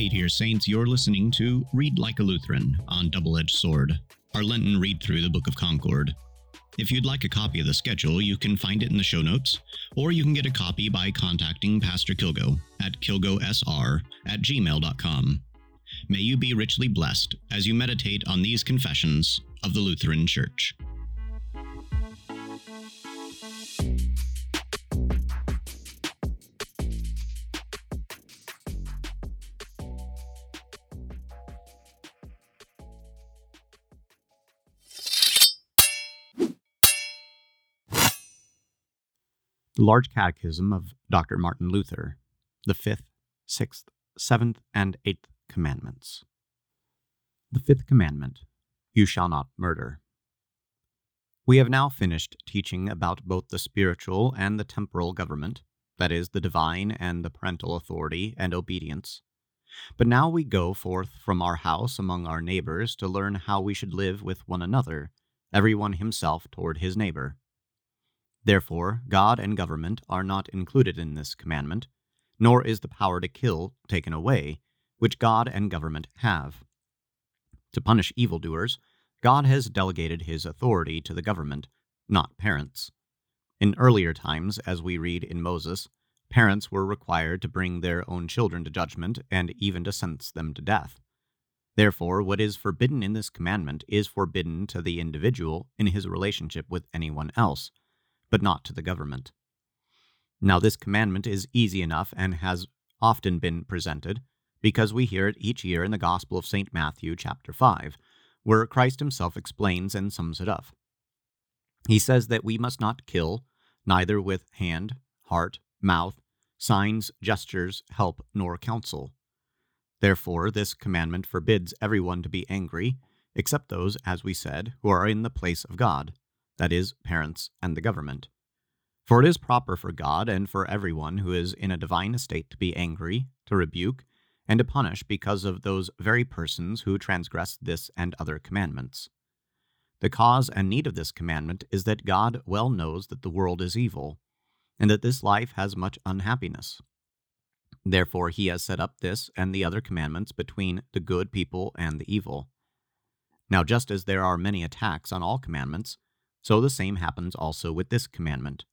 Hey, dear saints, you're listening to Read Like a Lutheran on Double Edged Sword, our Lenten read through the Book of Concord. If you'd like a copy of the schedule, you can find it in the show notes, or you can get a copy by contacting Pastor Kilgo at kilgosr at gmail.com. May you be richly blessed as you meditate on these confessions of the Lutheran Church. Large Catechism of Dr. Martin Luther, the Fifth, Sixth, Seventh, and Eighth Commandments. The Fifth Commandment You shall not murder. We have now finished teaching about both the spiritual and the temporal government, that is, the divine and the parental authority and obedience. But now we go forth from our house among our neighbors to learn how we should live with one another, every one himself toward his neighbor. Therefore, God and government are not included in this commandment, nor is the power to kill taken away, which God and government have. To punish evildoers, God has delegated his authority to the government, not parents. In earlier times, as we read in Moses, parents were required to bring their own children to judgment and even to sentence them to death. Therefore, what is forbidden in this commandment is forbidden to the individual in his relationship with anyone else but not to the government. Now, this commandment is easy enough and has often been presented because we hear it each year in the Gospel of St. Matthew, chapter 5, where Christ himself explains and sums it up. He says that we must not kill, neither with hand, heart, mouth, signs, gestures, help, nor counsel. Therefore, this commandment forbids everyone to be angry, except those, as we said, who are in the place of God that is, parents and the government. For it is proper for God and for everyone who is in a divine estate to be angry, to rebuke, and to punish because of those very persons who transgress this and other commandments. The cause and need of this commandment is that God well knows that the world is evil, and that this life has much unhappiness. Therefore, he has set up this and the other commandments between the good people and the evil. Now, just as there are many attacks on all commandments, so the same happens also with this commandment.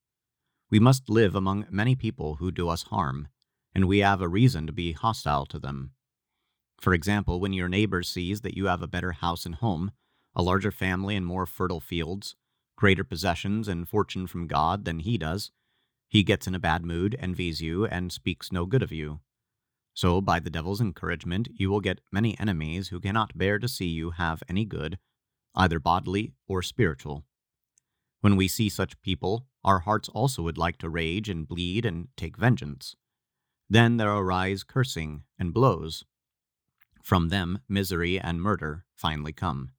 We must live among many people who do us harm, and we have a reason to be hostile to them. For example, when your neighbor sees that you have a better house and home, a larger family and more fertile fields, greater possessions and fortune from God than he does, he gets in a bad mood, envies you, and speaks no good of you. So, by the devil's encouragement, you will get many enemies who cannot bear to see you have any good, either bodily or spiritual. When we see such people, our hearts also would like to rage and bleed and take vengeance. Then there arise cursing and blows. From them, misery and murder finally come.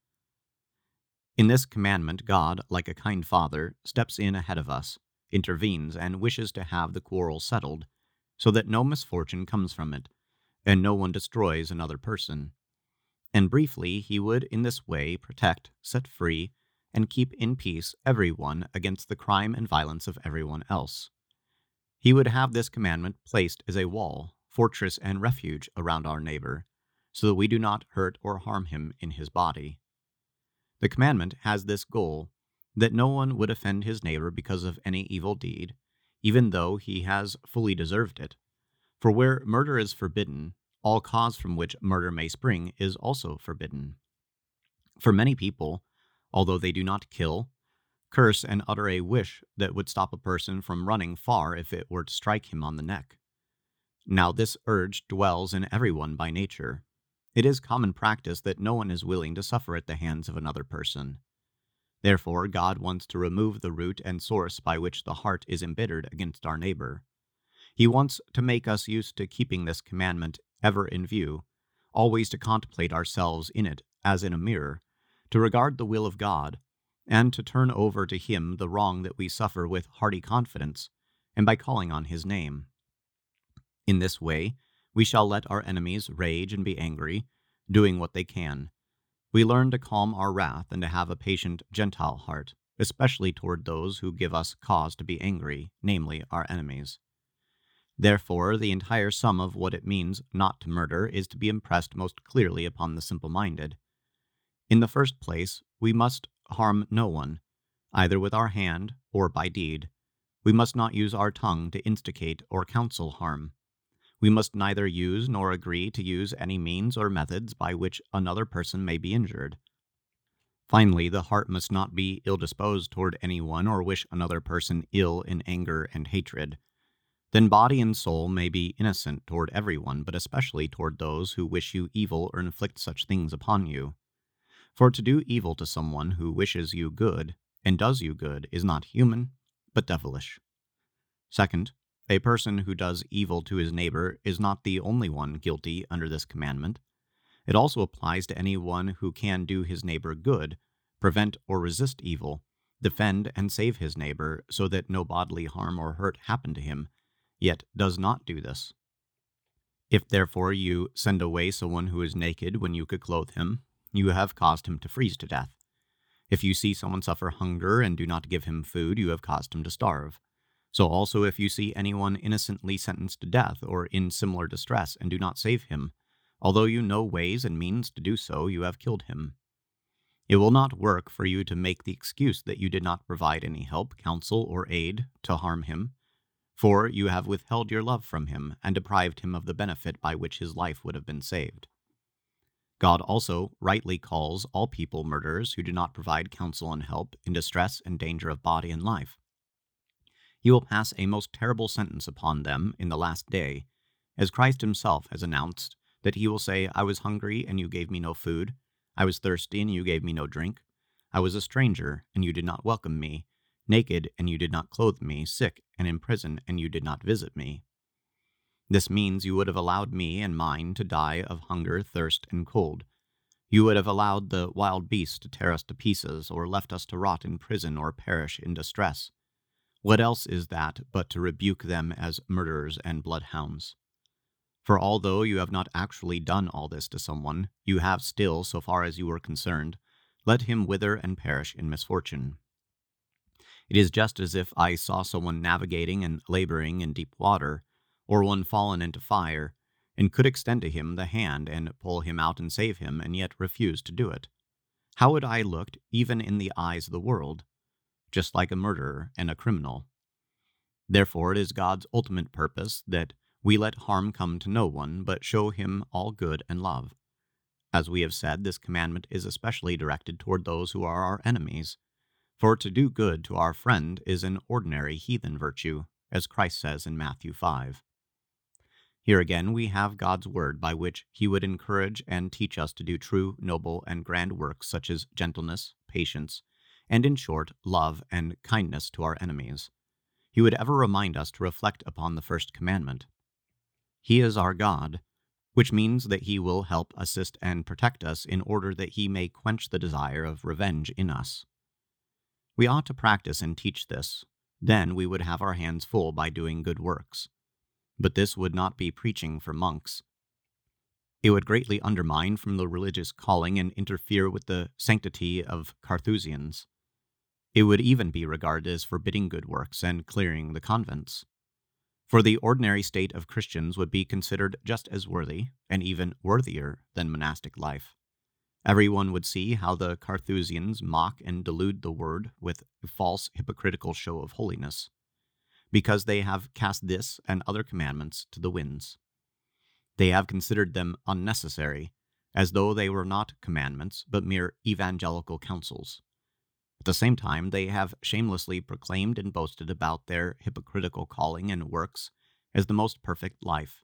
In this commandment, God, like a kind father, steps in ahead of us, intervenes, and wishes to have the quarrel settled, so that no misfortune comes from it, and no one destroys another person. And briefly, he would in this way protect, set free, and keep in peace everyone against the crime and violence of everyone else. He would have this commandment placed as a wall, fortress, and refuge around our neighbor, so that we do not hurt or harm him in his body. The commandment has this goal that no one would offend his neighbor because of any evil deed, even though he has fully deserved it. For where murder is forbidden, all cause from which murder may spring is also forbidden. For many people, although they do not kill, curse, and utter a wish that would stop a person from running far if it were to strike him on the neck. Now, this urge dwells in everyone by nature. It is common practice that no one is willing to suffer at the hands of another person. Therefore, God wants to remove the root and source by which the heart is embittered against our neighbor. He wants to make us used to keeping this commandment ever in view, always to contemplate ourselves in it as in a mirror, to regard the will of God, and to turn over to Him the wrong that we suffer with hearty confidence, and by calling on His name. In this way, we shall let our enemies rage and be angry, doing what they can. We learn to calm our wrath and to have a patient, Gentile heart, especially toward those who give us cause to be angry, namely our enemies. Therefore, the entire sum of what it means not to murder is to be impressed most clearly upon the simple minded. In the first place, we must harm no one, either with our hand or by deed. We must not use our tongue to instigate or counsel harm. We must neither use nor agree to use any means or methods by which another person may be injured. Finally, the heart must not be ill disposed toward anyone or wish another person ill in anger and hatred then body and soul may be innocent toward everyone, but especially toward those who wish you evil or inflict such things upon you. For to do evil to someone who wishes you good and does you good is not human, but devilish. Second, a person who does evil to his neighbor is not the only one guilty under this commandment. It also applies to anyone who can do his neighbor good, prevent or resist evil, defend and save his neighbor so that no bodily harm or hurt happen to him yet does not do this. If therefore you send away someone who is naked when you could clothe him, you have caused him to freeze to death. If you see someone suffer hunger and do not give him food, you have caused him to starve. So also if you see anyone innocently sentenced to death or in similar distress and do not save him, although you know ways and means to do so, you have killed him. It will not work for you to make the excuse that you did not provide any help, counsel, or aid to harm him, for you have withheld your love from him and deprived him of the benefit by which his life would have been saved. God also rightly calls all people murderers who do not provide counsel and help in distress and danger of body and life. He will pass a most terrible sentence upon them in the last day, as Christ himself has announced that he will say, I was hungry and you gave me no food, I was thirsty and you gave me no drink, I was a stranger and you did not welcome me, naked, and you did not clothe me, sick, and in prison, and you did not visit me. This means you would have allowed me and mine to die of hunger, thirst, and cold. You would have allowed the wild beasts to tear us to pieces, or left us to rot in prison or perish in distress. What else is that but to rebuke them as murderers and bloodhounds? For although you have not actually done all this to someone, you have still, so far as you were concerned, let him wither and perish in misfortune. It is just as if I saw someone navigating and laboring in deep water, or one fallen into fire, and could extend to him the hand and pull him out and save him, and yet refuse to do it. How would I looked, even in the eyes of the world? Just like a murderer and a criminal. Therefore, it is God's ultimate purpose that we let harm come to no one, but show him all good and love. As we have said, this commandment is especially directed toward those who are our enemies for to do good to our friend is an ordinary heathen virtue, as Christ says in Matthew 5. Here again we have God's word by which he would encourage and teach us to do true, noble, and grand works such as gentleness, patience, and in short, love and kindness to our enemies. He would ever remind us to reflect upon the first commandment. He is our God, which means that he will help, assist, and protect us in order that he may quench the desire of revenge in us. We ought to practice and teach this. Then we would have our hands full by doing good works. But this would not be preaching for monks. It would greatly undermine from the religious calling and interfere with the sanctity of Carthusians. It would even be regarded as forbidding good works and clearing the convents. For the ordinary state of Christians would be considered just as worthy, and even worthier, than monastic life. Everyone would see how the Carthusians mock and delude the word with a false hypocritical show of holiness, because they have cast this and other commandments to the winds. They have considered them unnecessary, as though they were not commandments, but mere evangelical counsels. At the same time, they have shamelessly proclaimed and boasted about their hypocritical calling and works as the most perfect life.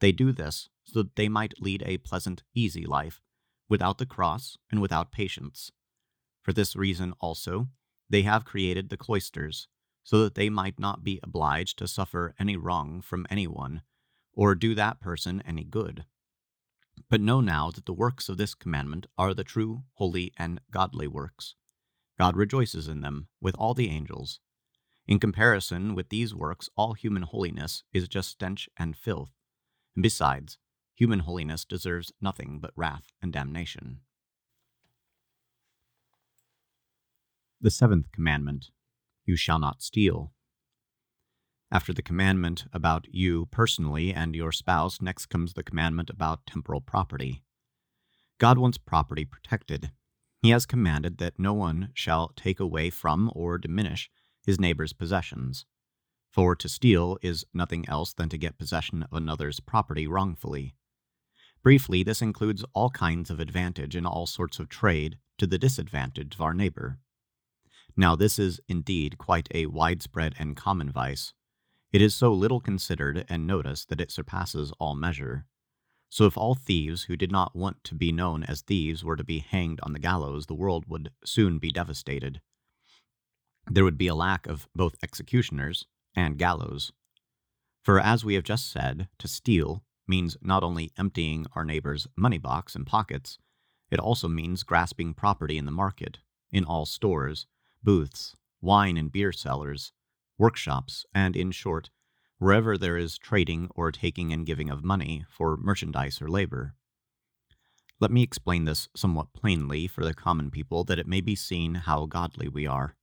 They do this so that they might lead a pleasant, easy life without the cross and without patience. For this reason also, they have created the cloisters, so that they might not be obliged to suffer any wrong from anyone, or do that person any good. But know now that the works of this commandment are the true, holy, and godly works. God rejoices in them with all the angels. In comparison with these works, all human holiness is just stench and filth. And besides, Human holiness deserves nothing but wrath and damnation. The seventh commandment You shall not steal. After the commandment about you personally and your spouse, next comes the commandment about temporal property. God wants property protected. He has commanded that no one shall take away from or diminish his neighbor's possessions. For to steal is nothing else than to get possession of another's property wrongfully. Briefly, this includes all kinds of advantage in all sorts of trade to the disadvantage of our neighbor. Now, this is indeed quite a widespread and common vice, it is so little considered and noticed that it surpasses all measure. So, if all thieves who did not want to be known as thieves were to be hanged on the gallows, the world would soon be devastated. There would be a lack of both executioners and gallows. For, as we have just said, to steal means not only emptying our neighbor's money box and pockets, it also means grasping property in the market, in all stores, booths, wine and beer cellars, workshops, and in short, wherever there is trading or taking and giving of money for merchandise or labor. Let me explain this somewhat plainly for the common people that it may be seen how godly we are.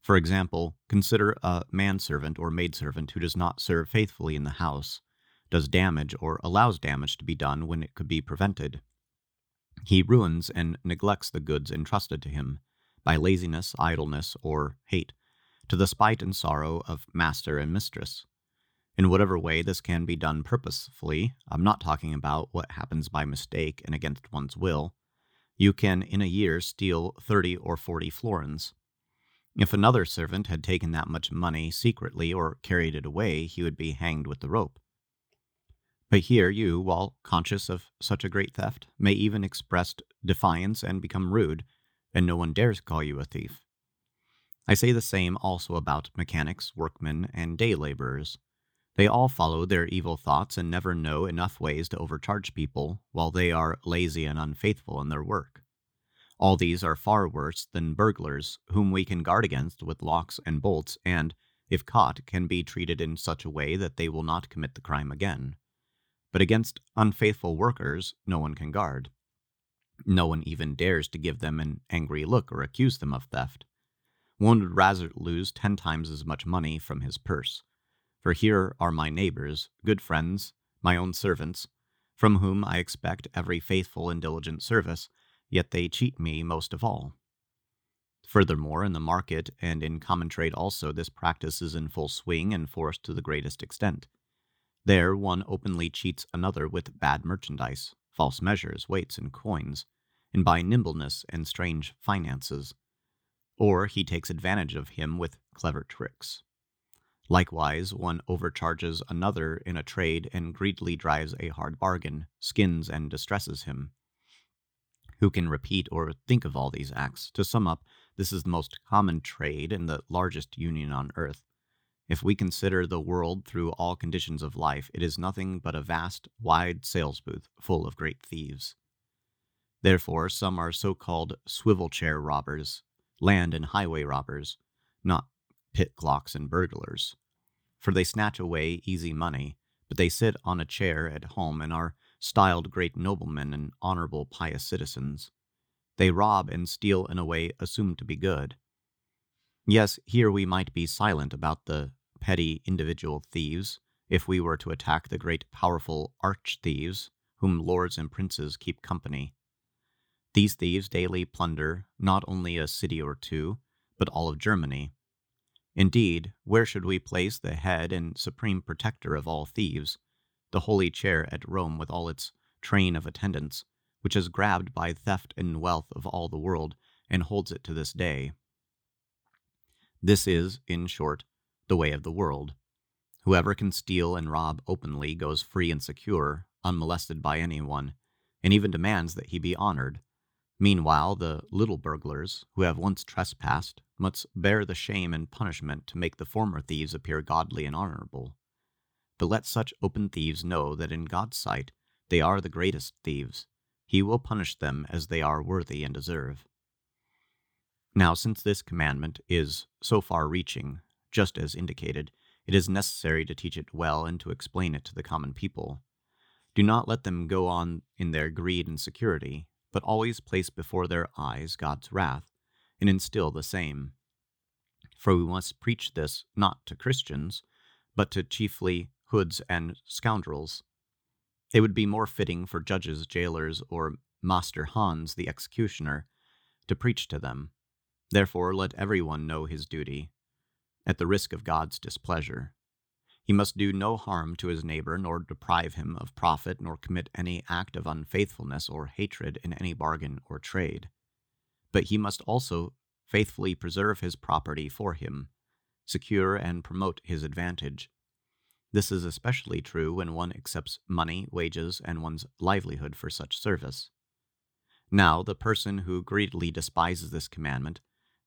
For example, consider a manservant or maidservant who does not serve faithfully in the house, does damage or allows damage to be done when it could be prevented. He ruins and neglects the goods entrusted to him by laziness, idleness, or hate to the spite and sorrow of master and mistress. In whatever way this can be done purposefully, I'm not talking about what happens by mistake and against one's will. You can in a year steal 30 or 40 florins. If another servant had taken that much money secretly or carried it away, he would be hanged with the rope. But here you, while conscious of such a great theft, may even express defiance and become rude, and no one dares call you a thief. I say the same also about mechanics, workmen, and day laborers. They all follow their evil thoughts and never know enough ways to overcharge people, while they are lazy and unfaithful in their work. All these are far worse than burglars, whom we can guard against with locks and bolts, and, if caught, can be treated in such a way that they will not commit the crime again. But against unfaithful workers, no one can guard. No one even dares to give them an angry look or accuse them of theft one would rather lose ten times as much money from his purse. For here are my neighbors, good friends, my own servants, from whom I expect every faithful and diligent service, yet they cheat me most of all. Furthermore, in the market and in common trade also, this practice is in full swing and force to the greatest extent. There, one openly cheats another with bad merchandise, false measures, weights, and coins, and by nimbleness and strange finances or he takes advantage of him with clever tricks. Likewise, one overcharges another in a trade and greedily drives a hard bargain, skins and distresses him. Who can repeat or think of all these acts? To sum up, this is the most common trade and the largest union on earth. If we consider the world through all conditions of life, it is nothing but a vast, wide sales booth full of great thieves. Therefore, some are so called swivel chair robbers, land and highway robbers, not pit clocks and burglars. For they snatch away easy money, but they sit on a chair at home and are styled great noblemen and honorable pious citizens. They rob and steal in a way assumed to be good. Yes, here we might be silent about the petty individual thieves if we were to attack the great powerful arch thieves whom lords and princes keep company. These thieves daily plunder not only a city or two, but all of Germany. Indeed, where should we place the head and supreme protector of all thieves, the holy chair at Rome with all its train of attendants, which has grabbed by theft and wealth of all the world and holds it to this day? This is, in short, the way of the world. Whoever can steal and rob openly goes free and secure, unmolested by anyone, and even demands that he be honored. Meanwhile, the little burglars, who have once trespassed, must bear the shame and punishment to make the former thieves appear godly and honorable. But let such open thieves know that in God's sight they are the greatest thieves. He will punish them as they are worthy and deserve. Now, since this commandment is so far reaching, just as indicated, it is necessary to teach it well and to explain it to the common people. Do not let them go on in their greed and security, but always place before their eyes God's wrath, and instill the same. For we must preach this not to Christians, but to chiefly hoods and scoundrels. It would be more fitting for judges, jailers, or Master Hans, the executioner, to preach to them. Therefore, let everyone know his duty, at the risk of God's displeasure. He must do no harm to his neighbor, nor deprive him of profit, nor commit any act of unfaithfulness or hatred in any bargain or trade. But he must also faithfully preserve his property for him, secure and promote his advantage. This is especially true when one accepts money, wages, and one's livelihood for such service. Now, the person who greedily despises this commandment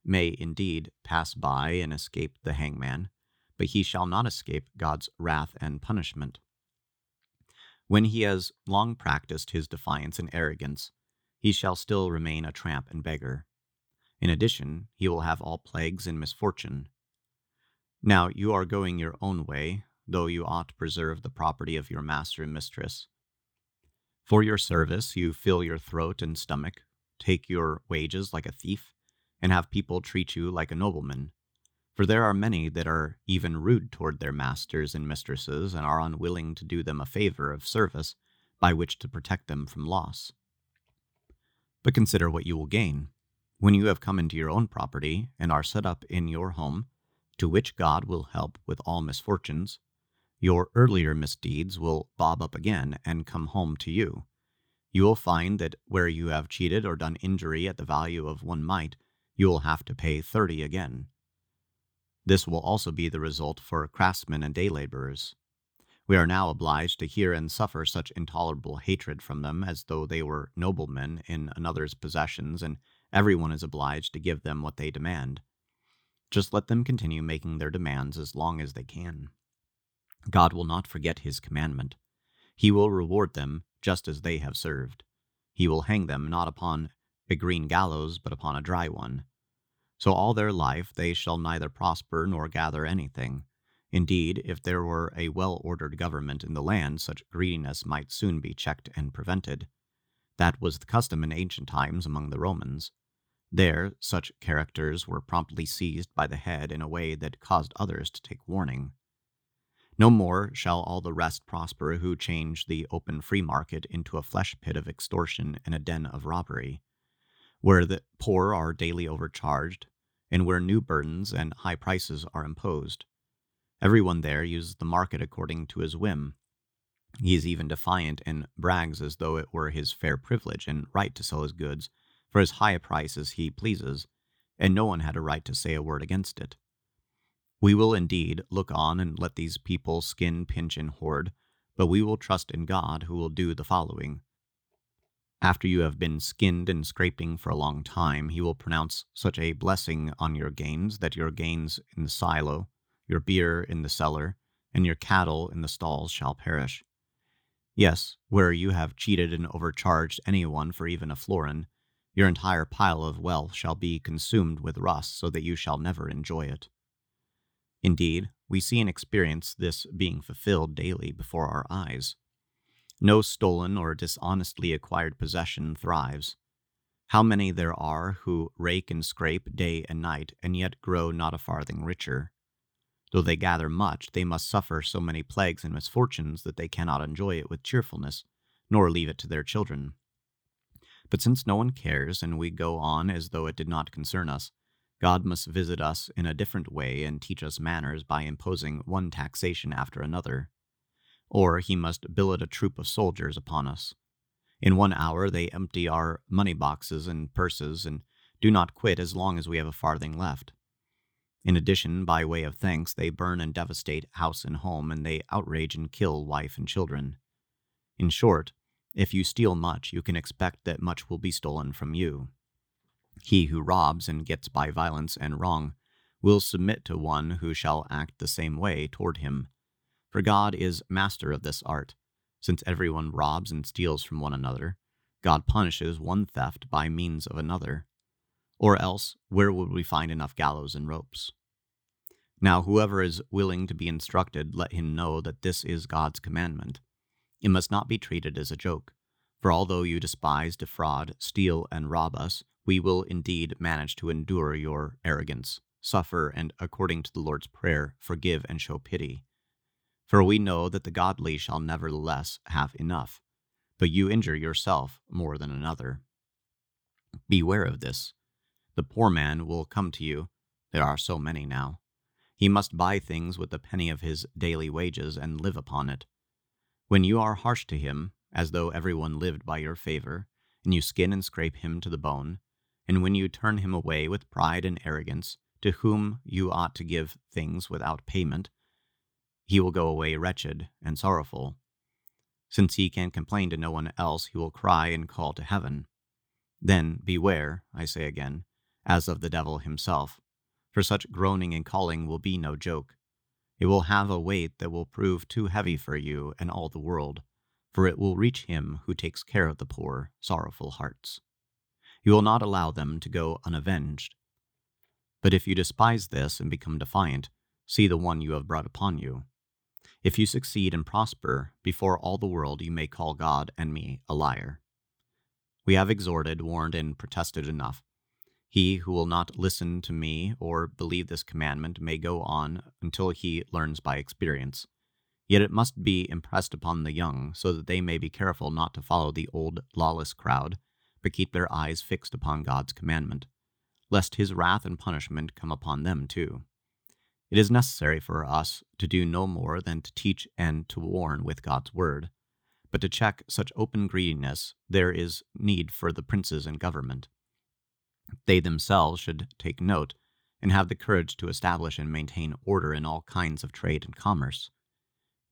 may indeed pass by and escape the hangman but he shall not escape God's wrath and punishment. When he has long practiced his defiance and arrogance, he shall still remain a tramp and beggar. In addition, he will have all plagues and misfortune. Now you are going your own way, though you ought to preserve the property of your master and mistress. For your service, you fill your throat and stomach, take your wages like a thief, and have people treat you like a nobleman. For there are many that are even rude toward their masters and mistresses, and are unwilling to do them a favor of service by which to protect them from loss. But consider what you will gain. When you have come into your own property, and are set up in your home, to which God will help with all misfortunes, your earlier misdeeds will bob up again and come home to you. You will find that where you have cheated or done injury at the value of one mite, you will have to pay thirty again. This will also be the result for craftsmen and day laborers. We are now obliged to hear and suffer such intolerable hatred from them as though they were noblemen in another's possessions, and everyone is obliged to give them what they demand. Just let them continue making their demands as long as they can. God will not forget his commandment. He will reward them just as they have served. He will hang them not upon a green gallows, but upon a dry one. So all their life they shall neither prosper nor gather anything. Indeed, if there were a well ordered government in the land, such greediness might soon be checked and prevented. That was the custom in ancient times among the Romans. There, such characters were promptly seized by the head in a way that caused others to take warning. No more shall all the rest prosper who change the open free market into a flesh pit of extortion and a den of robbery where the poor are daily overcharged, and where new burdens and high prices are imposed. Everyone there uses the market according to his whim. He is even defiant and brags as though it were his fair privilege and right to sell his goods for as high a price as he pleases, and no one had a right to say a word against it. We will indeed look on and let these people skin, pinch, and hoard, but we will trust in God who will do the following. After you have been skinned and scraping for a long time, he will pronounce such a blessing on your gains that your gains in the silo, your beer in the cellar, and your cattle in the stalls shall perish. Yes, where you have cheated and overcharged anyone for even a florin, your entire pile of wealth shall be consumed with rust, so that you shall never enjoy it. Indeed, we see and experience this being fulfilled daily before our eyes. No stolen or dishonestly acquired possession thrives. How many there are who rake and scrape day and night, and yet grow not a farthing richer. Though they gather much, they must suffer so many plagues and misfortunes that they cannot enjoy it with cheerfulness, nor leave it to their children. But since no one cares, and we go on as though it did not concern us, God must visit us in a different way and teach us manners by imposing one taxation after another or he must billet a troop of soldiers upon us. In one hour they empty our money boxes and purses and do not quit as long as we have a farthing left. In addition, by way of thanks, they burn and devastate house and home, and they outrage and kill wife and children. In short, if you steal much, you can expect that much will be stolen from you. He who robs and gets by violence and wrong will submit to one who shall act the same way toward him for God is master of this art. Since everyone robs and steals from one another, God punishes one theft by means of another. Or else, where would we find enough gallows and ropes? Now, whoever is willing to be instructed, let him know that this is God's commandment. It must not be treated as a joke, for although you despise, defraud, steal, and rob us, we will indeed manage to endure your arrogance, suffer, and, according to the Lord's Prayer, forgive and show pity For we know that the godly shall nevertheless have enough, but you injure yourself more than another. Beware of this. The poor man will come to you. There are so many now. He must buy things with the penny of his daily wages and live upon it. When you are harsh to him, as though everyone lived by your favor, and you skin and scrape him to the bone, and when you turn him away with pride and arrogance, to whom you ought to give things without payment, he will go away wretched and sorrowful. Since he can complain to no one else, he will cry and call to heaven. Then beware, I say again, as of the devil himself, for such groaning and calling will be no joke. It will have a weight that will prove too heavy for you and all the world, for it will reach him who takes care of the poor, sorrowful hearts. You will not allow them to go unavenged. But if you despise this and become defiant, see the one you have brought upon you. If you succeed and prosper, before all the world you may call God and me a liar. We have exhorted, warned, and protested enough. He who will not listen to me or believe this commandment may go on until he learns by experience. Yet it must be impressed upon the young, so that they may be careful not to follow the old lawless crowd, but keep their eyes fixed upon God's commandment, lest his wrath and punishment come upon them too. It is necessary for us to do no more than to teach and to warn with God's word. But to check such open greediness, there is need for the princes and government. They themselves should take note and have the courage to establish and maintain order in all kinds of trade and commerce.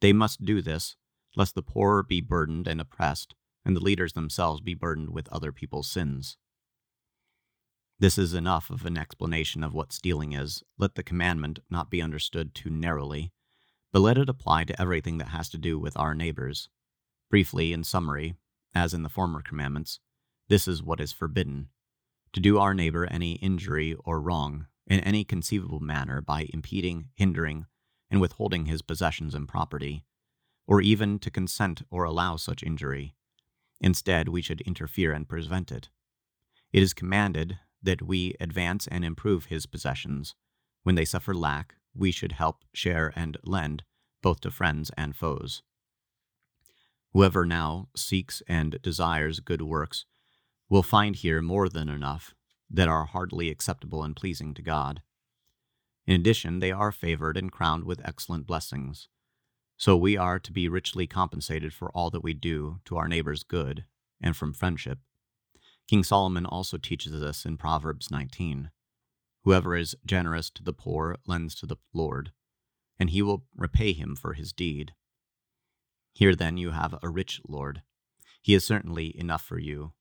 They must do this, lest the poor be burdened and oppressed, and the leaders themselves be burdened with other people's sins. This is enough of an explanation of what stealing is. Let the commandment not be understood too narrowly, but let it apply to everything that has to do with our neighbors. Briefly, in summary, as in the former commandments, this is what is forbidden to do our neighbor any injury or wrong in any conceivable manner by impeding, hindering, and withholding his possessions and property, or even to consent or allow such injury. Instead, we should interfere and prevent it. It is commanded that we advance and improve his possessions. When they suffer lack, we should help, share, and lend, both to friends and foes. Whoever now seeks and desires good works will find here more than enough that are heartily acceptable and pleasing to God. In addition, they are favored and crowned with excellent blessings. So we are to be richly compensated for all that we do to our neighbor's good and from friendship. King Solomon also teaches us in Proverbs 19 Whoever is generous to the poor lends to the Lord, and he will repay him for his deed. Here then you have a rich Lord. He is certainly enough for you.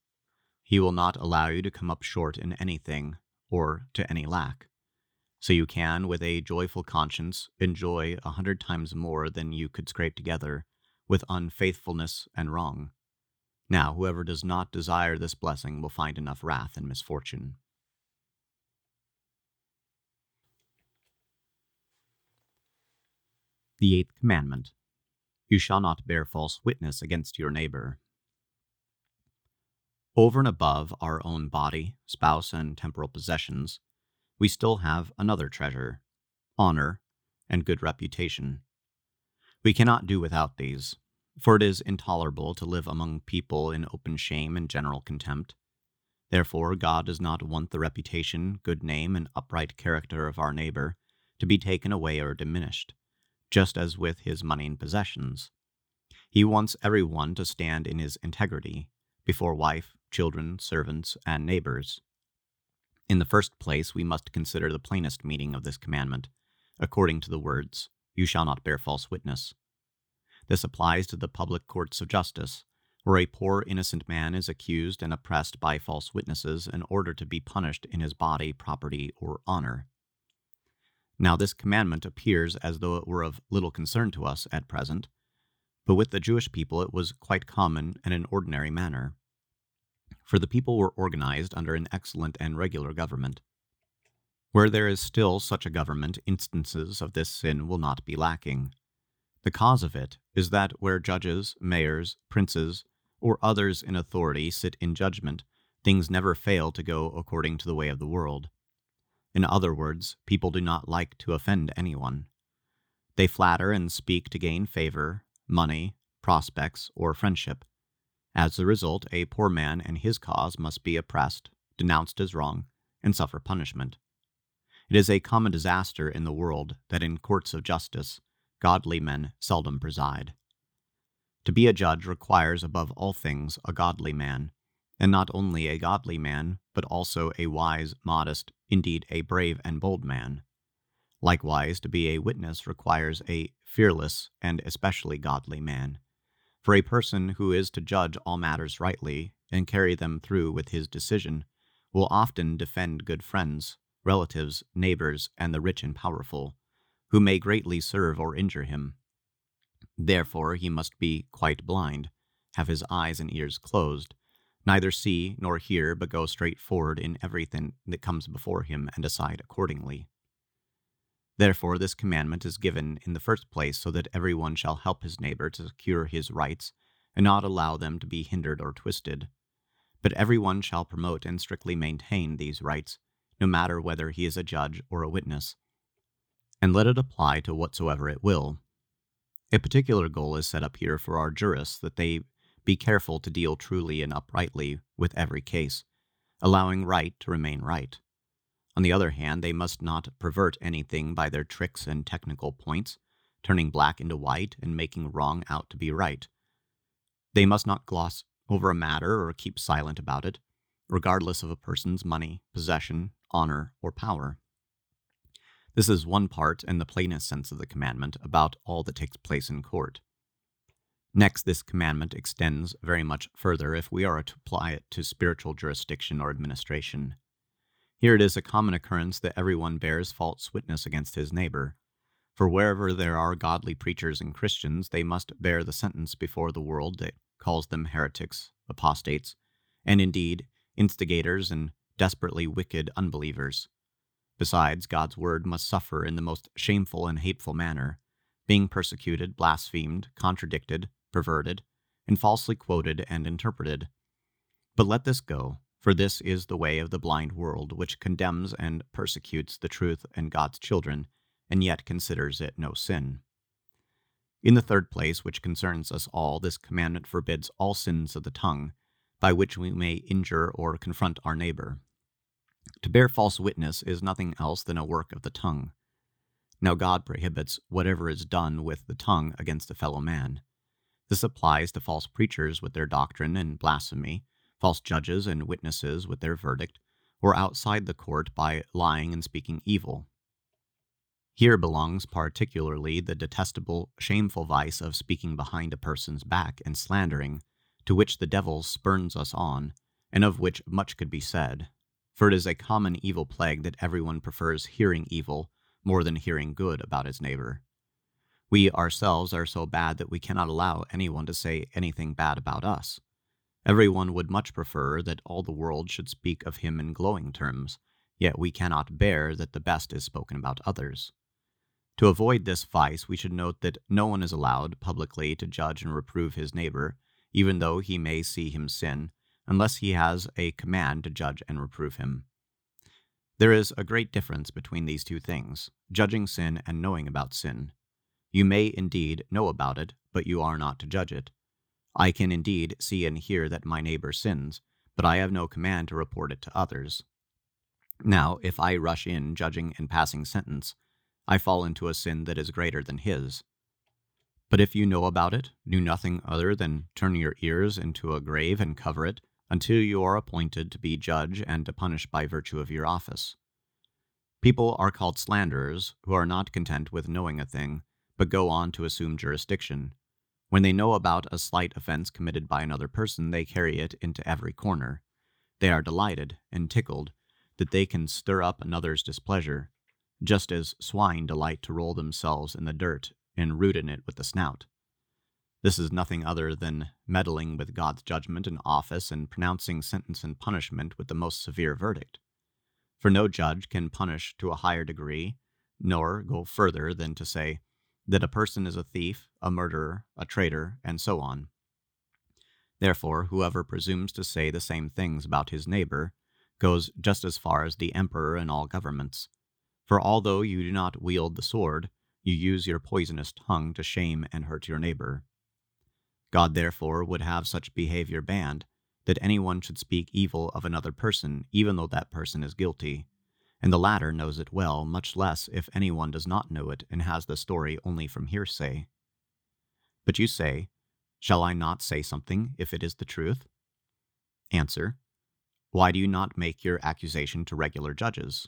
He will not allow you to come up short in anything or to any lack. So you can, with a joyful conscience, enjoy a hundred times more than you could scrape together with unfaithfulness and wrong. Now, whoever does not desire this blessing will find enough wrath and misfortune. The Eighth Commandment You shall not bear false witness against your neighbor. Over and above our own body, spouse, and temporal possessions, we still have another treasure honor and good reputation. We cannot do without these for it is intolerable to live among people in open shame and general contempt. Therefore, God does not want the reputation, good name, and upright character of our neighbor to be taken away or diminished, just as with his money and possessions. He wants every one to stand in his integrity before wife, children, servants, and neighbors. In the first place, we must consider the plainest meaning of this commandment, according to the words, You shall not bear false witness. This applies to the public courts of justice, where a poor innocent man is accused and oppressed by false witnesses in order to be punished in his body, property, or honor. Now, this commandment appears as though it were of little concern to us at present, but with the Jewish people it was quite common and an ordinary manner. For the people were organized under an excellent and regular government. Where there is still such a government, instances of this sin will not be lacking. The cause of it is that where judges, mayors, princes, or others in authority sit in judgment, things never fail to go according to the way of the world. In other words, people do not like to offend anyone. They flatter and speak to gain favor, money, prospects, or friendship. As a result, a poor man and his cause must be oppressed, denounced as wrong, and suffer punishment. It is a common disaster in the world that in courts of justice, godly men seldom preside. To be a judge requires above all things a godly man, and not only a godly man, but also a wise, modest, indeed a brave and bold man. Likewise, to be a witness requires a fearless and especially godly man. For a person who is to judge all matters rightly and carry them through with his decision will often defend good friends, relatives, neighbors, and the rich and powerful, who may greatly serve or injure him. Therefore, he must be quite blind, have his eyes and ears closed, neither see nor hear, but go straight forward in everything that comes before him and decide accordingly. Therefore, this commandment is given in the first place so that every one shall help his neighbor to secure his rights, and not allow them to be hindered or twisted. But every one shall promote and strictly maintain these rights, no matter whether he is a judge or a witness, and let it apply to whatsoever it will. A particular goal is set up here for our jurists that they be careful to deal truly and uprightly with every case, allowing right to remain right. On the other hand, they must not pervert anything by their tricks and technical points, turning black into white and making wrong out to be right. They must not gloss over a matter or keep silent about it, regardless of a person's money, possession, honor, or power. This is one part in the plainest sense of the commandment about all that takes place in court. Next, this commandment extends very much further if we are to apply it to spiritual jurisdiction or administration. Here it is a common occurrence that everyone bears false witness against his neighbor. For wherever there are godly preachers and Christians, they must bear the sentence before the world that calls them heretics, apostates, and indeed instigators and desperately wicked unbelievers. Besides, God's word must suffer in the most shameful and hateful manner, being persecuted, blasphemed, contradicted, perverted, and falsely quoted and interpreted. But let this go, for this is the way of the blind world, which condemns and persecutes the truth and God's children, and yet considers it no sin. In the third place, which concerns us all, this commandment forbids all sins of the tongue, by which we may injure or confront our neighbor. To bear false witness is nothing else than a work of the tongue. Now God prohibits whatever is done with the tongue against a fellow man. This applies to false preachers with their doctrine and blasphemy, false judges and witnesses with their verdict, or outside the court by lying and speaking evil. Here belongs particularly the detestable, shameful vice of speaking behind a person's back and slandering, to which the devil spurns us on, and of which much could be said. For it is a common evil plague that everyone prefers hearing evil more than hearing good about his neighbor. We ourselves are so bad that we cannot allow anyone to say anything bad about us. Everyone would much prefer that all the world should speak of him in glowing terms, yet we cannot bear that the best is spoken about others. To avoid this vice, we should note that no one is allowed publicly to judge and reprove his neighbor, even though he may see him sin, unless he has a command to judge and reprove him. There is a great difference between these two things judging sin and knowing about sin. You may indeed know about it, but you are not to judge it. I can indeed see and hear that my neighbor sins, but I have no command to report it to others. Now, if I rush in, judging and passing sentence, I fall into a sin that is greater than his. But if you know about it, do nothing other than turn your ears into a grave and cover it, until you are appointed to be judge and to punish by virtue of your office. People are called slanderers, who are not content with knowing a thing, but go on to assume jurisdiction, when they know about a slight offense committed by another person, they carry it into every corner. They are delighted and tickled that they can stir up another's displeasure, just as swine delight to roll themselves in the dirt and root in it with the snout. This is nothing other than meddling with God's judgment and office and pronouncing sentence and punishment with the most severe verdict. For no judge can punish to a higher degree, nor go further than to say, that a person is a thief, a murderer, a traitor, and so on. Therefore, whoever presumes to say the same things about his neighbor goes just as far as the emperor in all governments. For although you do not wield the sword, you use your poisonous tongue to shame and hurt your neighbor. God therefore would have such behavior banned, that anyone should speak evil of another person, even though that person is guilty. And the latter knows it well, much less if anyone does not know it and has the story only from hearsay. But you say, Shall I not say something if it is the truth? Answer, Why do you not make your accusation to regular judges?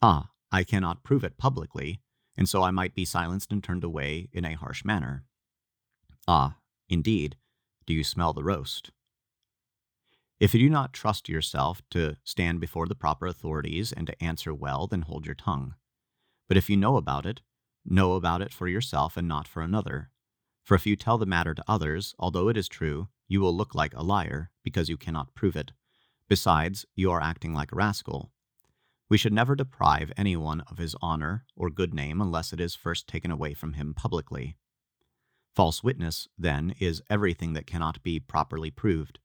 Ah, I cannot prove it publicly, and so I might be silenced and turned away in a harsh manner. Ah, indeed, do you smell the roast? If you do not trust yourself to stand before the proper authorities and to answer well, then hold your tongue. But if you know about it, know about it for yourself and not for another. For if you tell the matter to others, although it is true, you will look like a liar, because you cannot prove it. Besides, you are acting like a rascal. We should never deprive anyone of his honor or good name unless it is first taken away from him publicly. False witness, then, is everything that cannot be properly proved.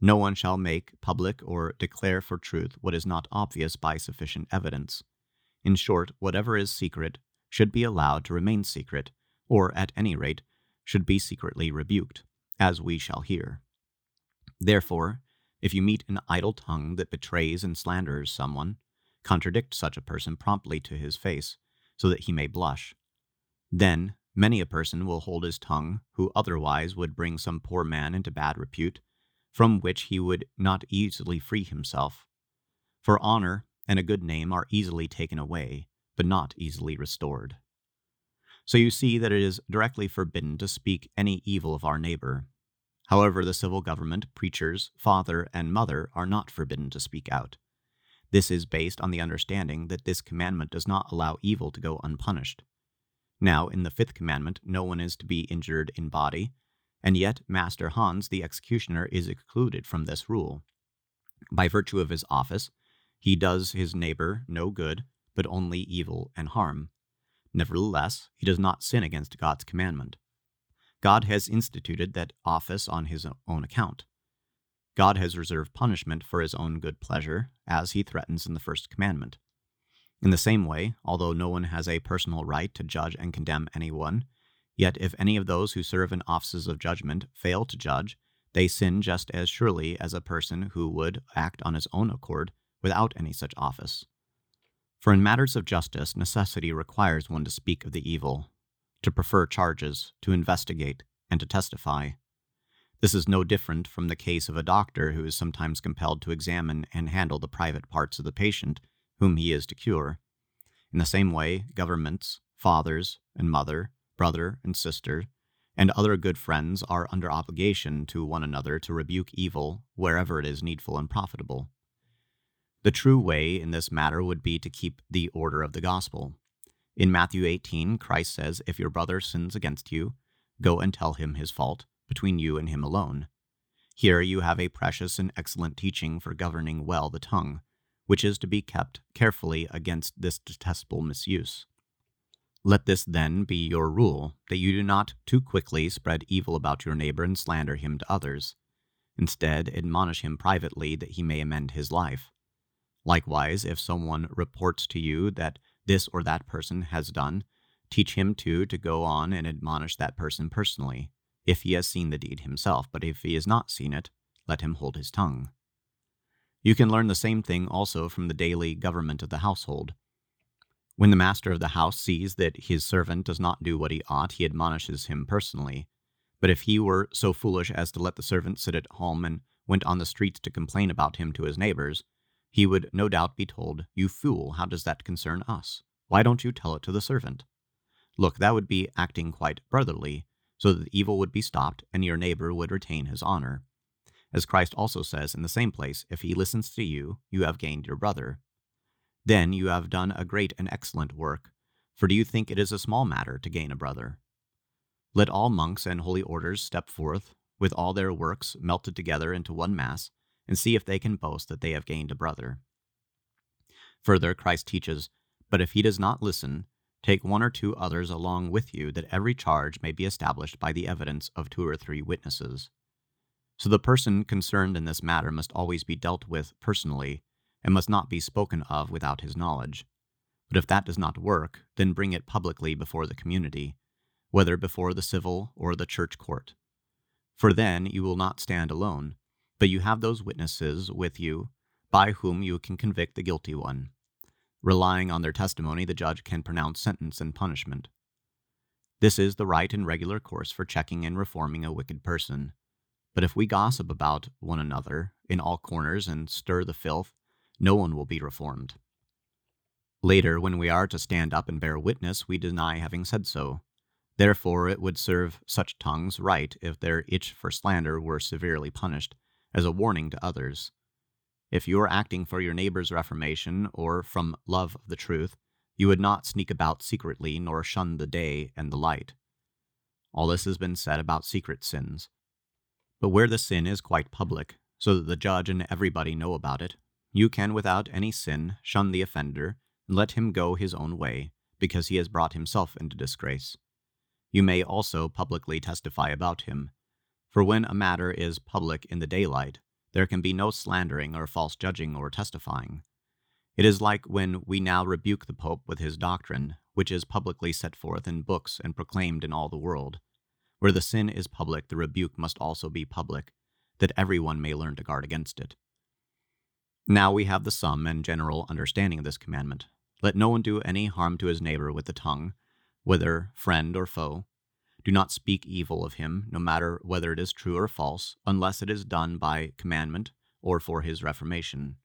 No one shall make public or declare for truth what is not obvious by sufficient evidence. In short, whatever is secret should be allowed to remain secret, or, at any rate, should be secretly rebuked, as we shall hear. Therefore, if you meet an idle tongue that betrays and slanders someone, contradict such a person promptly to his face, so that he may blush. Then many a person will hold his tongue, who otherwise would bring some poor man into bad repute, from which he would not easily free himself. For honor and a good name are easily taken away, but not easily restored. So you see that it is directly forbidden to speak any evil of our neighbor. However, the civil government, preachers, father, and mother are not forbidden to speak out. This is based on the understanding that this commandment does not allow evil to go unpunished. Now, in the fifth commandment, no one is to be injured in body, and yet Master Hans, the executioner, is excluded from this rule. By virtue of his office, he does his neighbor no good, but only evil and harm. Nevertheless, he does not sin against God's commandment. God has instituted that office on his own account. God has reserved punishment for his own good pleasure, as he threatens in the first commandment. In the same way, although no one has a personal right to judge and condemn anyone, yet if any of those who serve in offices of judgment fail to judge, they sin just as surely as a person who would act on his own accord without any such office. For in matters of justice, necessity requires one to speak of the evil, to prefer charges, to investigate, and to testify. This is no different from the case of a doctor who is sometimes compelled to examine and handle the private parts of the patient whom he is to cure. In the same way, governments, fathers and mother, brother and sister, and other good friends are under obligation to one another to rebuke evil wherever it is needful and profitable. The true way in this matter would be to keep the order of the gospel. In Matthew 18, Christ says, If your brother sins against you, go and tell him his fault between you and him alone. Here you have a precious and excellent teaching for governing well the tongue, which is to be kept carefully against this detestable misuse. Let this then be your rule, that you do not too quickly spread evil about your neighbor and slander him to others. Instead, admonish him privately that he may amend his life. Likewise, if someone reports to you that this or that person has done, teach him too to go on and admonish that person personally if he has seen the deed himself, but if he has not seen it, let him hold his tongue. You can learn the same thing also from the daily government of the household. When the master of the house sees that his servant does not do what he ought, he admonishes him personally. But if he were so foolish as to let the servant sit at home and went on the streets to complain about him to his neighbors, he would no doubt be told, You fool, how does that concern us? Why don't you tell it to the servant? Look, that would be acting quite brotherly, so that evil would be stopped and your neighbor would retain his honor. As Christ also says in the same place, if he listens to you, you have gained your brother. Then you have done a great and excellent work, for do you think it is a small matter to gain a brother? Let all monks and holy orders step forth, with all their works melted together into one mass, and see if they can boast that they have gained a brother. Further, Christ teaches, But if he does not listen, Take one or two others along with you, that every charge may be established by the evidence of two or three witnesses. So the person concerned in this matter must always be dealt with personally, and must not be spoken of without his knowledge. But if that does not work, then bring it publicly before the community, whether before the civil or the church court. For then you will not stand alone, but you have those witnesses with you by whom you can convict the guilty one. Relying on their testimony, the judge can pronounce sentence and punishment. This is the right and regular course for checking and reforming a wicked person. But if we gossip about one another in all corners and stir the filth, no one will be reformed. Later, when we are to stand up and bear witness, we deny having said so. Therefore, it would serve such tongues right if their itch for slander were severely punished, as a warning to others. If you are acting for your neighbor's reformation or from love of the truth, you would not sneak about secretly nor shun the day and the light. All this has been said about secret sins. But where the sin is quite public, so that the judge and everybody know about it, you can without any sin shun the offender and let him go his own way, because he has brought himself into disgrace. You may also publicly testify about him. For when a matter is public in the daylight, there can be no slandering or false judging or testifying. It is like when we now rebuke the Pope with his doctrine, which is publicly set forth in books and proclaimed in all the world. Where the sin is public, the rebuke must also be public, that everyone may learn to guard against it. Now we have the sum and general understanding of this commandment. Let no one do any harm to his neighbor with the tongue, whether friend or foe. Do not speak evil of him, no matter whether it is true or false, unless it is done by commandment or for his reformation.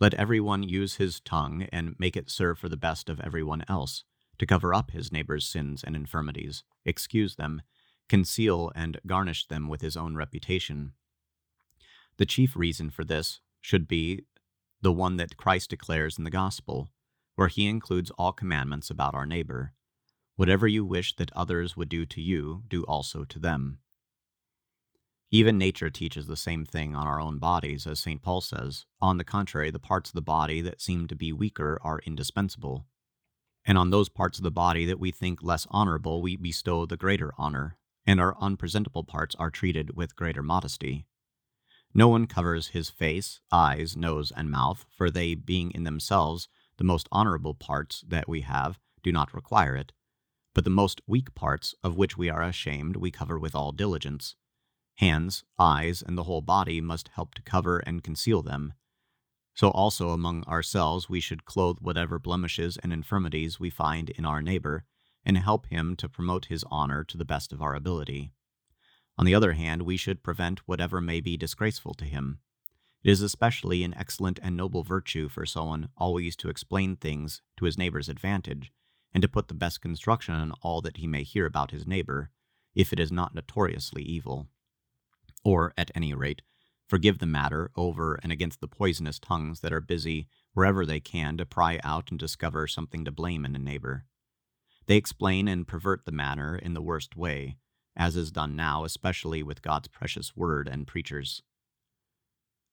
Let everyone use his tongue and make it serve for the best of everyone else, to cover up his neighbor's sins and infirmities, excuse them, conceal and garnish them with his own reputation. The chief reason for this should be the one that Christ declares in the gospel, where he includes all commandments about our neighbor. Whatever you wish that others would do to you, do also to them. Even nature teaches the same thing on our own bodies, as St. Paul says. On the contrary, the parts of the body that seem to be weaker are indispensable. And on those parts of the body that we think less honorable, we bestow the greater honor, and our unpresentable parts are treated with greater modesty. No one covers his face, eyes, nose, and mouth, for they, being in themselves the most honorable parts that we have, do not require it. But the most weak parts, of which we are ashamed, we cover with all diligence Hands, eyes, and the whole body must help to cover and conceal them. So also among ourselves we should clothe whatever blemishes and infirmities we find in our neighbor, and help him to promote his honor to the best of our ability. On the other hand, we should prevent whatever may be disgraceful to him. It is especially an excellent and noble virtue for someone always to explain things to his neighbor's advantage, and to put the best construction on all that he may hear about his neighbor, if it is not notoriously evil or, at any rate, forgive the matter over and against the poisonous tongues that are busy wherever they can to pry out and discover something to blame in a neighbor. They explain and pervert the matter in the worst way, as is done now, especially with God's precious word and preachers.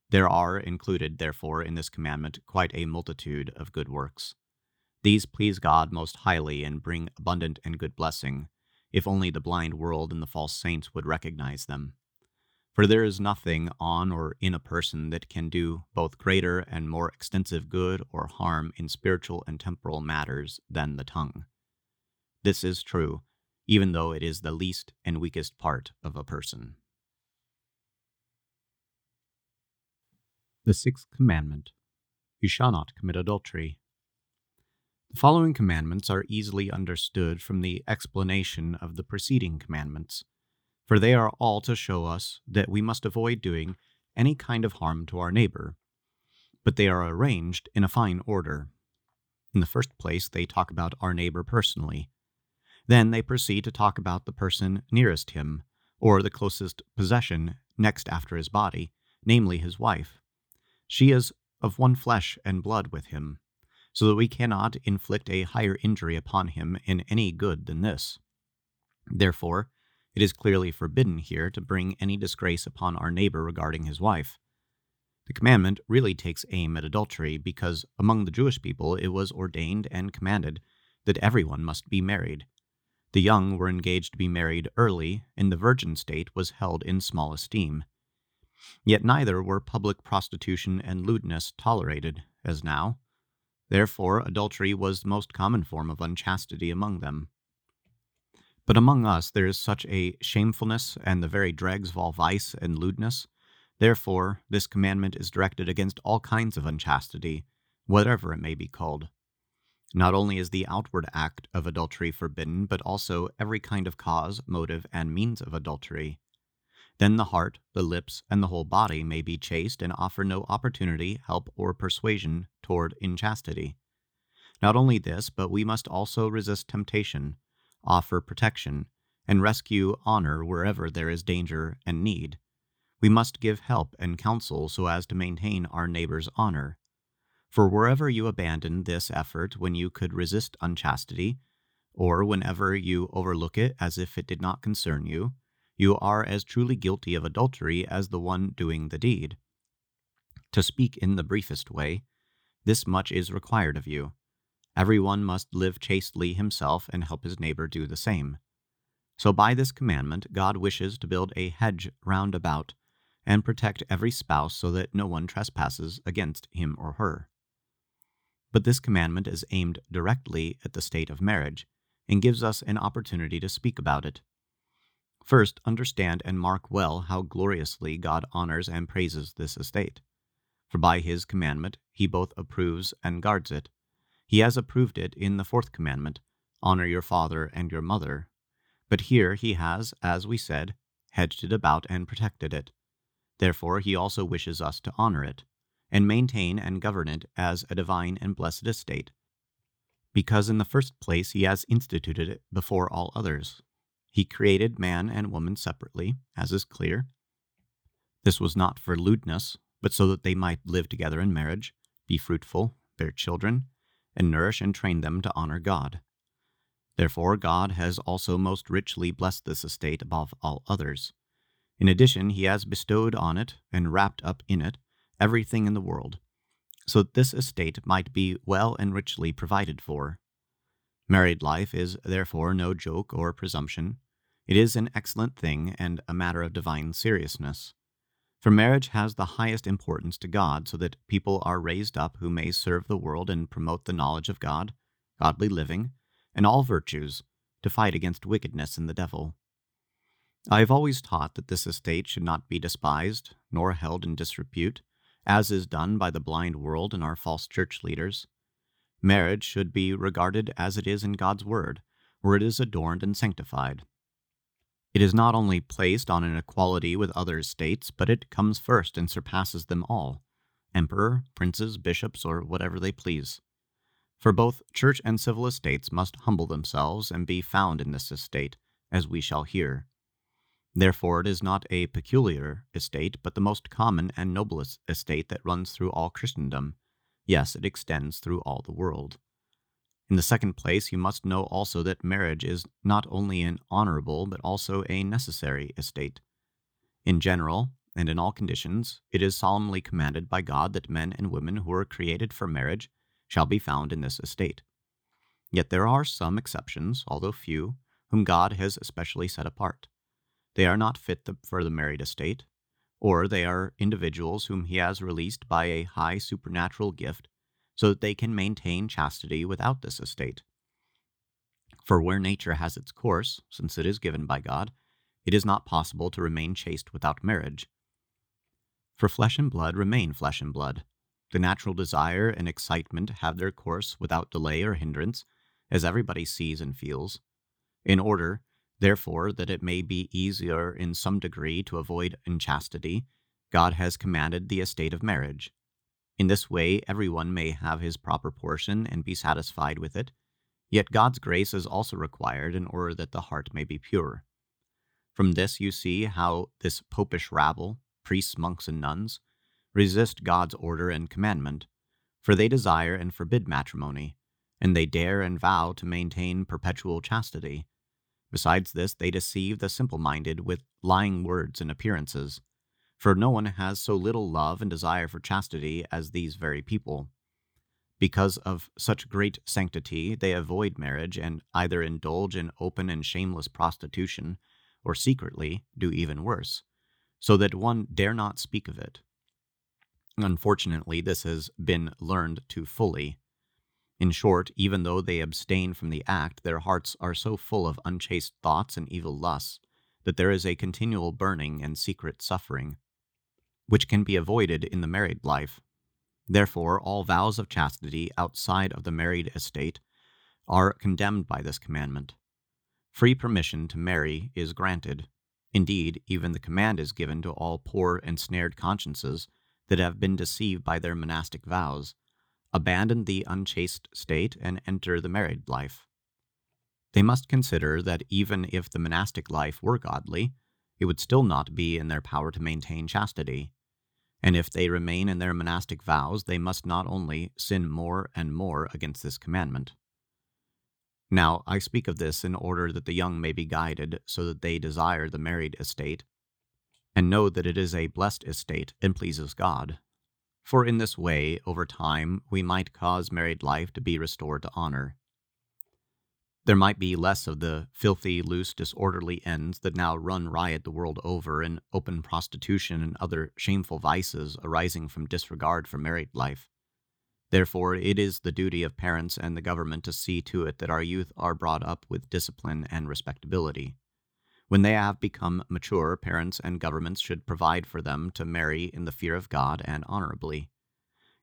There are included, therefore, in this commandment quite a multitude of good works. These please God most highly and bring abundant and good blessing, if only the blind world and the false saints would recognize them. For there is nothing on or in a person that can do both greater and more extensive good or harm in spiritual and temporal matters than the tongue. This is true, even though it is the least and weakest part of a person. The sixth commandment You shall not commit adultery. The following commandments are easily understood from the explanation of the preceding commandments for they are all to show us that we must avoid doing any kind of harm to our neighbor. But they are arranged in a fine order. In the first place, they talk about our neighbor personally. Then they proceed to talk about the person nearest him, or the closest possession next after his body, namely his wife. She is of one flesh and blood with him, so that we cannot inflict a higher injury upon him in any good than this. Therefore, it is clearly forbidden here to bring any disgrace upon our neighbor regarding his wife. The commandment really takes aim at adultery because among the Jewish people it was ordained and commanded that everyone must be married. The young were engaged to be married early, and the virgin state was held in small esteem. Yet neither were public prostitution and lewdness tolerated, as now. Therefore, adultery was the most common form of unchastity among them. But among us there is such a shamefulness and the very dregs of all vice and lewdness. Therefore, this commandment is directed against all kinds of unchastity, whatever it may be called. Not only is the outward act of adultery forbidden, but also every kind of cause, motive, and means of adultery. Then the heart, the lips, and the whole body may be chaste and offer no opportunity, help, or persuasion toward inchastity. Not only this, but we must also resist temptation, offer protection, and rescue honor wherever there is danger and need. We must give help and counsel so as to maintain our neighbor's honor. For wherever you abandon this effort when you could resist unchastity, or whenever you overlook it as if it did not concern you, you are as truly guilty of adultery as the one doing the deed. To speak in the briefest way, this much is required of you. Everyone must live chastely himself and help his neighbor do the same. So, by this commandment, God wishes to build a hedge round about and protect every spouse so that no one trespasses against him or her. But this commandment is aimed directly at the state of marriage and gives us an opportunity to speak about it. First, understand and mark well how gloriously God honors and praises this estate. For by his commandment he both approves and guards it. He has approved it in the fourth commandment honor your father and your mother. But here he has, as we said, hedged it about and protected it. Therefore, he also wishes us to honor it and maintain and govern it as a divine and blessed estate, because in the first place he has instituted it before all others. He created man and woman separately, as is clear. This was not for lewdness, but so that they might live together in marriage, be fruitful, bear children, and nourish and train them to honor God. Therefore, God has also most richly blessed this estate above all others. In addition, he has bestowed on it and wrapped up in it everything in the world, so that this estate might be well and richly provided for. Married life is therefore no joke or presumption. It is an excellent thing and a matter of divine seriousness. For marriage has the highest importance to God, so that people are raised up who may serve the world and promote the knowledge of God, godly living, and all virtues, to fight against wickedness and the devil. I have always taught that this estate should not be despised, nor held in disrepute, as is done by the blind world and our false church leaders. Marriage should be regarded as it is in God's Word, where it is adorned and sanctified. It is not only placed on an equality with other estates, but it comes first and surpasses them all emperor, princes, bishops, or whatever they please. For both church and civil estates must humble themselves and be found in this estate, as we shall hear. Therefore, it is not a peculiar estate, but the most common and noblest estate that runs through all Christendom. Yes, it extends through all the world. In the second place, you must know also that marriage is not only an honorable, but also a necessary estate. In general, and in all conditions, it is solemnly commanded by God that men and women who are created for marriage shall be found in this estate. Yet there are some exceptions, although few, whom God has especially set apart. They are not fit for the married estate, or they are individuals whom he has released by a high supernatural gift so that they can maintain chastity without this estate. For where nature has its course, since it is given by God, it is not possible to remain chaste without marriage. For flesh and blood remain flesh and blood. The natural desire and excitement have their course without delay or hindrance, as everybody sees and feels, in order Therefore, that it may be easier in some degree to avoid unchastity, God has commanded the estate of marriage. In this way, everyone may have his proper portion and be satisfied with it. Yet God's grace is also required in order that the heart may be pure. From this you see how this popish rabble, priests, monks, and nuns, resist God's order and commandment, for they desire and forbid matrimony, and they dare and vow to maintain perpetual chastity Besides this, they deceive the simple minded with lying words and appearances. For no one has so little love and desire for chastity as these very people. Because of such great sanctity, they avoid marriage and either indulge in open and shameless prostitution, or secretly do even worse, so that one dare not speak of it. Unfortunately, this has been learned too fully. In short, even though they abstain from the act, their hearts are so full of unchaste thoughts and evil lusts that there is a continual burning and secret suffering, which can be avoided in the married life. Therefore, all vows of chastity outside of the married estate are condemned by this commandment. Free permission to marry is granted. Indeed, even the command is given to all poor ensnared consciences that have been deceived by their monastic vows abandon the unchaste state and enter the married life. They must consider that even if the monastic life were godly, it would still not be in their power to maintain chastity. And if they remain in their monastic vows, they must not only sin more and more against this commandment. Now, I speak of this in order that the young may be guided, so that they desire the married estate, and know that it is a blessed estate and pleases God. For in this way, over time, we might cause married life to be restored to honor. There might be less of the filthy, loose, disorderly ends that now run riot the world over in open prostitution and other shameful vices arising from disregard for married life. Therefore, it is the duty of parents and the government to see to it that our youth are brought up with discipline and respectability. When they have become mature, parents and governments should provide for them to marry in the fear of God and honorably.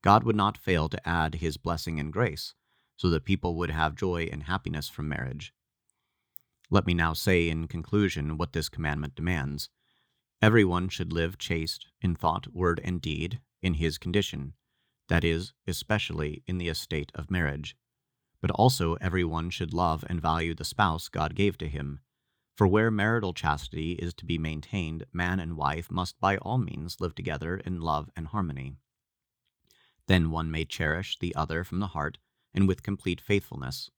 God would not fail to add his blessing and grace so that people would have joy and happiness from marriage. Let me now say in conclusion what this commandment demands. Everyone should live chaste in thought, word, and deed in his condition, that is, especially in the estate of marriage. But also everyone should love and value the spouse God gave to him. For where marital chastity is to be maintained, man and wife must by all means live together in love and harmony. Then one may cherish the other from the heart and with complete faithfulness.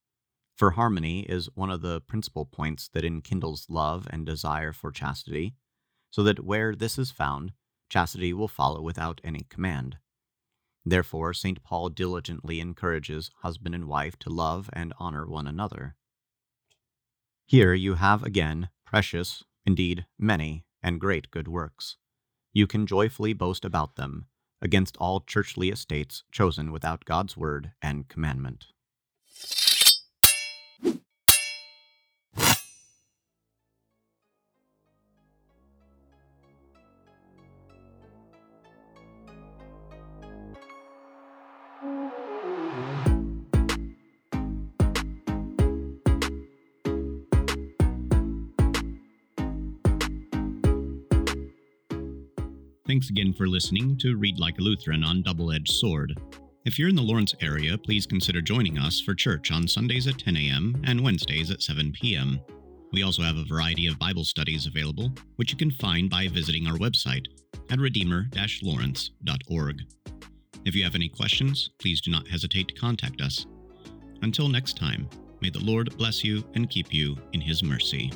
For harmony is one of the principal points that enkindles love and desire for chastity, so that where this is found, chastity will follow without any command. Therefore, St. Paul diligently encourages husband and wife to love and honor one another. Here you have again precious, indeed many, and great good works. You can joyfully boast about them, against all churchly estates chosen without God's word and commandment. Thanks again for listening to Read Like a Lutheran on Double Edged Sword. If you're in the Lawrence area, please consider joining us for church on Sundays at 10 a.m. and Wednesdays at 7 p.m. We also have a variety of Bible studies available, which you can find by visiting our website at redeemer lawrence.org. If you have any questions, please do not hesitate to contact us. Until next time, may the Lord bless you and keep you in his mercy.